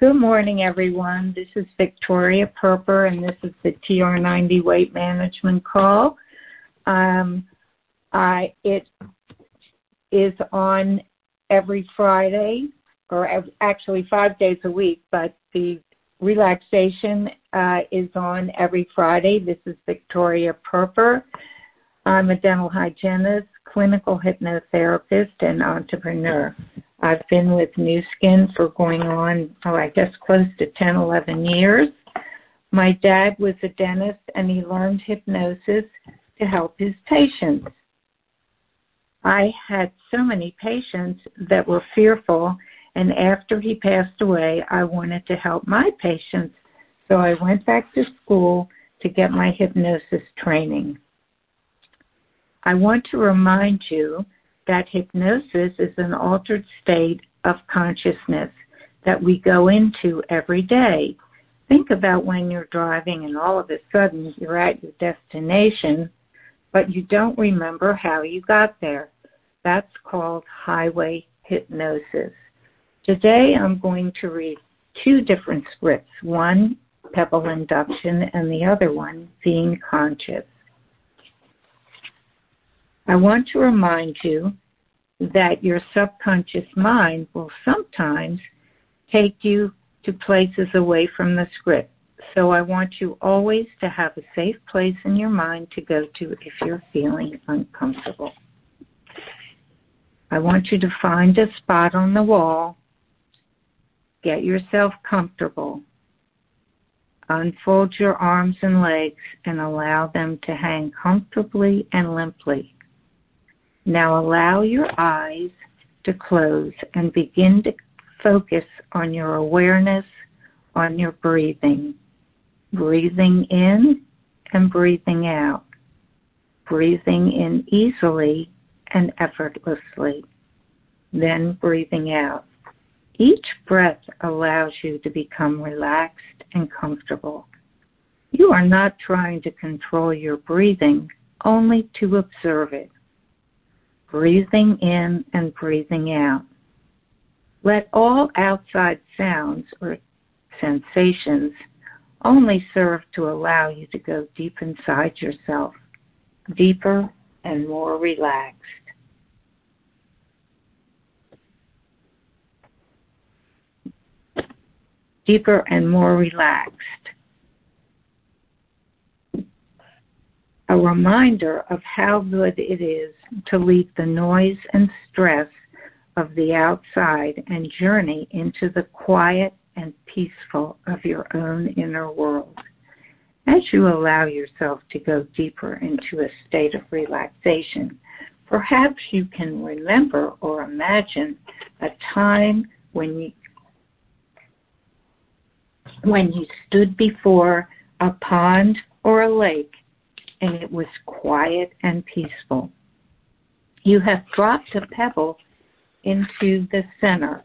Good morning, everyone. This is Victoria Perper, and this is the TR90 Weight Management Call. Um, I it is on every Friday, or actually five days a week, but the relaxation uh, is on every Friday. This is Victoria Perper. I'm a dental hygienist, clinical hypnotherapist, and entrepreneur. I've been with Nu Skin for going on, oh, I guess close to 10, 11 years. My dad was a dentist and he learned hypnosis to help his patients. I had so many patients that were fearful, and after he passed away, I wanted to help my patients. So I went back to school to get my hypnosis training. I want to remind you that hypnosis is an altered state of consciousness that we go into every day. Think about when you're driving and all of a sudden you're at your destination, but you don't remember how you got there. That's called highway hypnosis. Today I'm going to read two different scripts one, Pebble Induction, and the other one, Being Conscious. I want to remind you that your subconscious mind will sometimes take you to places away from the script. So I want you always to have a safe place in your mind to go to if you're feeling uncomfortable. I want you to find a spot on the wall, get yourself comfortable, unfold your arms and legs, and allow them to hang comfortably and limply. Now allow your eyes to close and begin to focus on your awareness on your breathing. Breathing in and breathing out. Breathing in easily and effortlessly. Then breathing out. Each breath allows you to become relaxed and comfortable. You are not trying to control your breathing, only to observe it breathing in and breathing out. Let all outside sounds or sensations only serve to allow you to go deep inside yourself, deeper and more relaxed. Deeper and more relaxed. A reminder of how good it is to leave the noise and stress of the outside and journey into the quiet and peaceful of your own inner world. As you allow yourself to go deeper into a state of relaxation, perhaps you can remember or imagine a time when you when you stood before a pond or a lake and it was quiet and peaceful. You have dropped a pebble into the center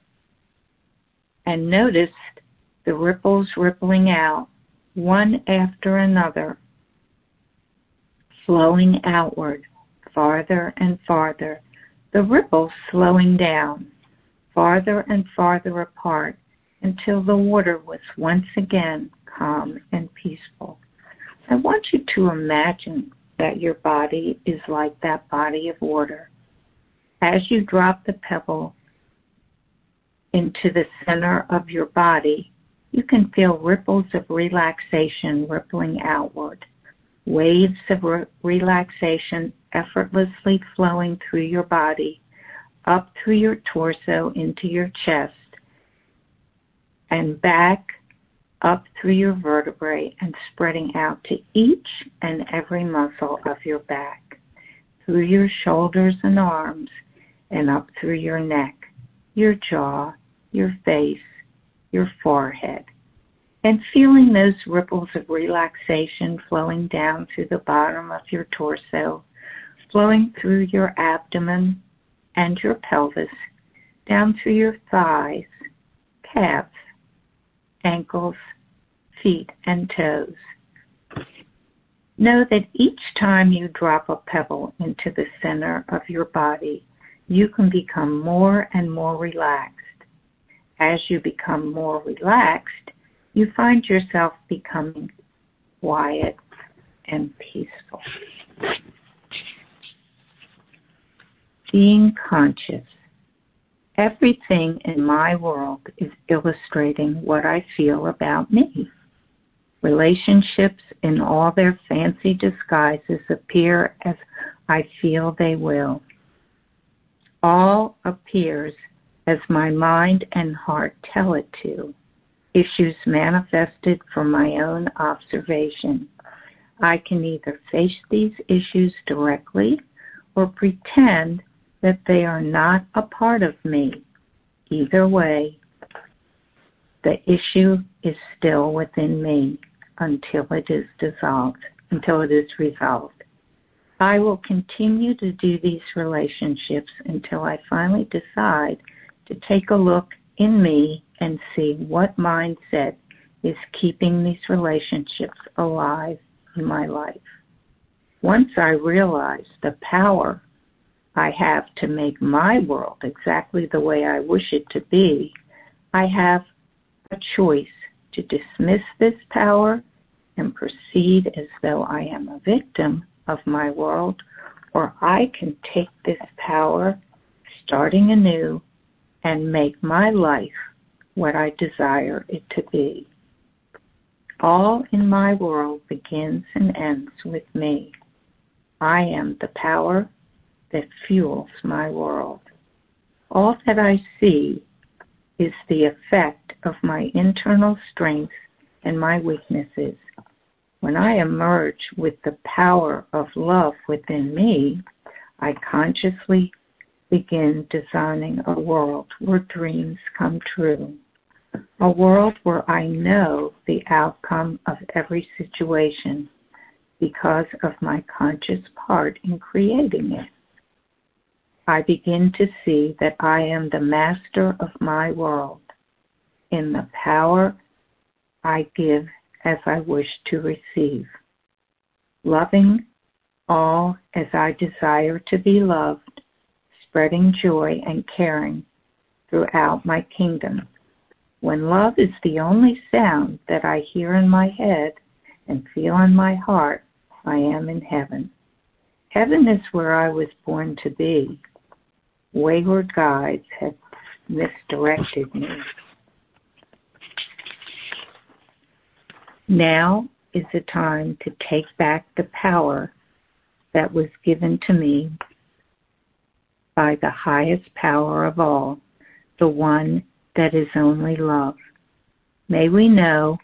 and noticed the ripples rippling out one after another, flowing outward farther and farther, the ripples slowing down farther and farther apart until the water was once again calm and peaceful. I want you to imagine that your body is like that body of water. As you drop the pebble into the center of your body, you can feel ripples of relaxation rippling outward, waves of re- relaxation effortlessly flowing through your body, up through your torso into your chest, and back up through your vertebrae and spreading out to each and every muscle of your back, through your shoulders and arms, and up through your neck, your jaw, your face, your forehead. And feeling those ripples of relaxation flowing down through the bottom of your torso, flowing through your abdomen and your pelvis, down through your thighs, calves, ankles, feet, and toes. Know that each time you drop a pebble into the center of your body, you can become more and more relaxed. as you become more relaxed, you find yourself becoming quiet and peaceful. Being conscious. Everything in my world is illustrating what I feel about me. Relationships in all their fancy disguises appear as I feel they will. All appears as my mind and heart tell it to, issues manifested from my own observation. I can either face these issues directly or pretend that they are not a part of me. Either way, the issue is still within me until it is dissolved, until it is resolved. I will continue to do these relationships until I finally decide to take a look in me and see what mindset is keeping these relationships alive in my life. Once I realize the power I have to make my world exactly the way I wish it to be, I have a choice to dismiss this power and proceed as though I am a victim of my world, or I can take this power, starting anew, and make my life what I desire it to be. All in my world begins and ends with me. I am the power that fuels my world. All that I see is the effect of my internal strengths and my weaknesses. When I emerge with the power of love within me, I consciously begin designing a world where dreams come true. A world where I know the outcome of every situation because of my conscious part in creating it. I begin to see that I am the master of my world. In the power I give as I wish to receive. Loving all as I desire to be loved, spreading joy and caring throughout my kingdom. When love is the only sound that I hear in my head and feel in my heart, I am in heaven. Heaven is where I was born to be. Wayward guides have misdirected me. Now is the time to take back the power that was given to me by the highest power of all, the one that is only love. May we know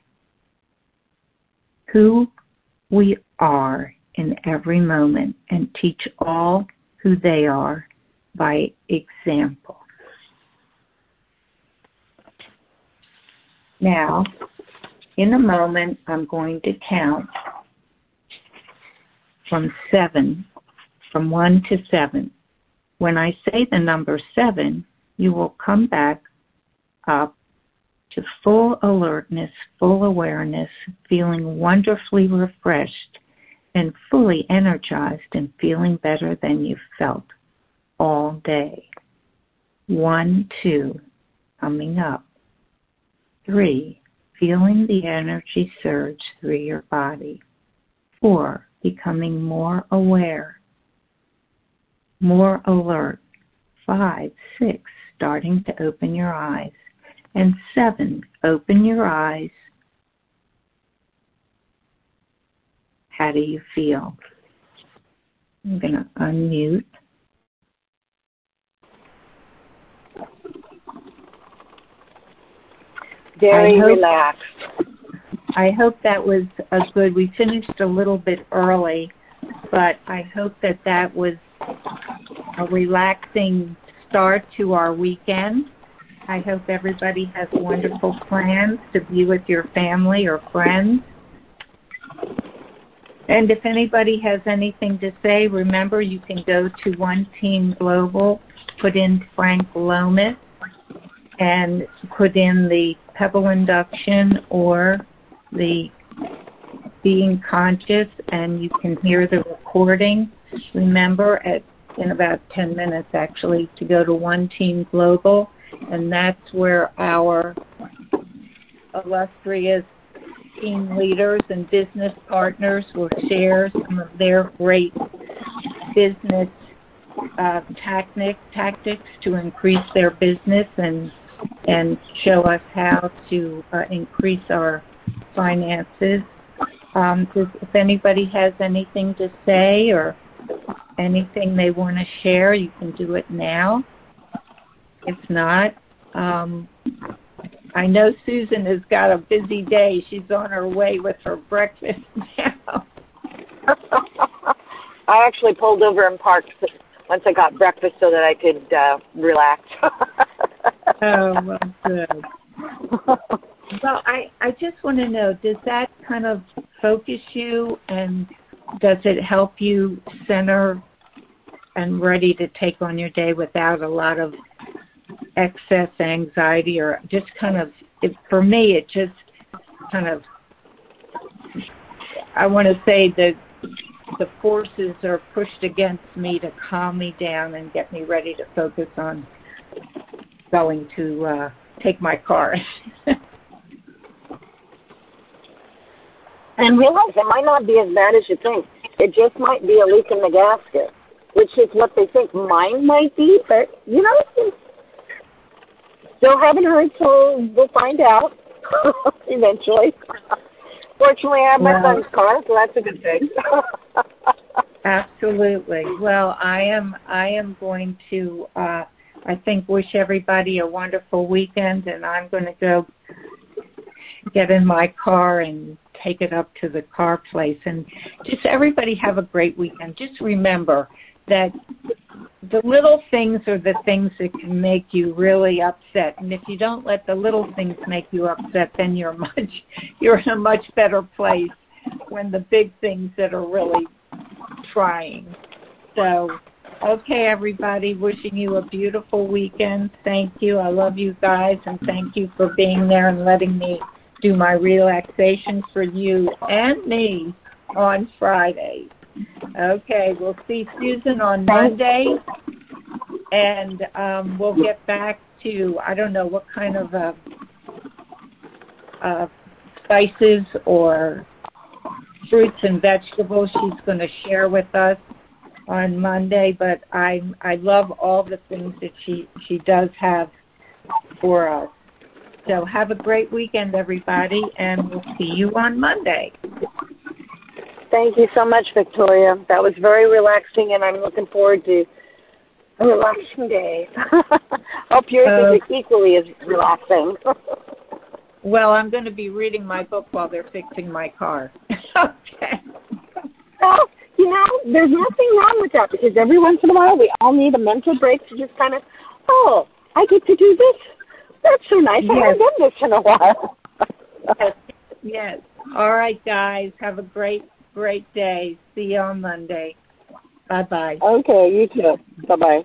who we are in every moment and teach all who they are by example. Now, in a moment, I'm going to count from seven, from one to seven. When I say the number seven, you will come back up to full alertness, full awareness, feeling wonderfully refreshed and fully energized and feeling better than you felt all day. One, two, coming up. Three, feeling the energy surge through your body. Four, becoming more aware, more alert. Five, six, starting to open your eyes. And seven, open your eyes. How do you feel? I'm going to unmute. Very I hope, relaxed. I hope that was a good. We finished a little bit early, but I hope that that was a relaxing start to our weekend. I hope everybody has wonderful plans to be with your family or friends. And if anybody has anything to say, remember you can go to One Team Global, put in Frank Lomas, and put in the pebble induction or the being conscious and you can hear the recording. Remember at in about 10 minutes actually to go to One Team Global and that's where our illustrious team leaders and business partners will share some of their great business uh, tactic, tactics to increase their business and and show us how to uh, increase our finances. Um, does, if anybody has anything to say or anything they want to share, you can do it now. If not, um, I know Susan has got a busy day. She's on her way with her breakfast now. I actually pulled over and parked once I got breakfast so that I could uh, relax. oh, well, good. well, I I just want to know, does that kind of focus you, and does it help you center and ready to take on your day without a lot of excess anxiety or just kind of it, for me it just kind of I want to say that the forces are pushed against me to calm me down and get me ready to focus on going to uh take my car. and realize it might not be as bad as you think. It just might be a leak in the gasket, which is what they think mine might be, but you know, Still haven't heard, so we'll find out eventually. Fortunately, I have my well, son's car, so that's a good thing. absolutely. Well, I am. I am going to. uh I think wish everybody a wonderful weekend, and I'm going to go get in my car and take it up to the car place. And just everybody have a great weekend. Just remember that the little things are the things that can make you really upset and if you don't let the little things make you upset then you're much you're in a much better place when the big things that are really trying so okay everybody wishing you a beautiful weekend. Thank you. I love you guys and thank you for being there and letting me do my relaxation for you and me on Friday. Okay, we'll see Susan on Monday, and um, we'll get back to I don't know what kind of uh, uh, spices or fruits and vegetables she's going to share with us on Monday. But I I love all the things that she she does have for us. So have a great weekend, everybody, and we'll see you on Monday. Thank you so much, Victoria. That was very relaxing, and I'm looking forward to a relaxing day. Hope yours uh, is equally as relaxing. well, I'm going to be reading my book while they're fixing my car. okay. You know, there's nothing wrong with that because every once in a while we all need a mental break to just kind of, oh, I get to do this. That's so nice. Yes. I haven't done this in a while. yes. yes. All right, guys. Have a great great day. See you on Monday. Bye bye. Okay, you too. Bye bye.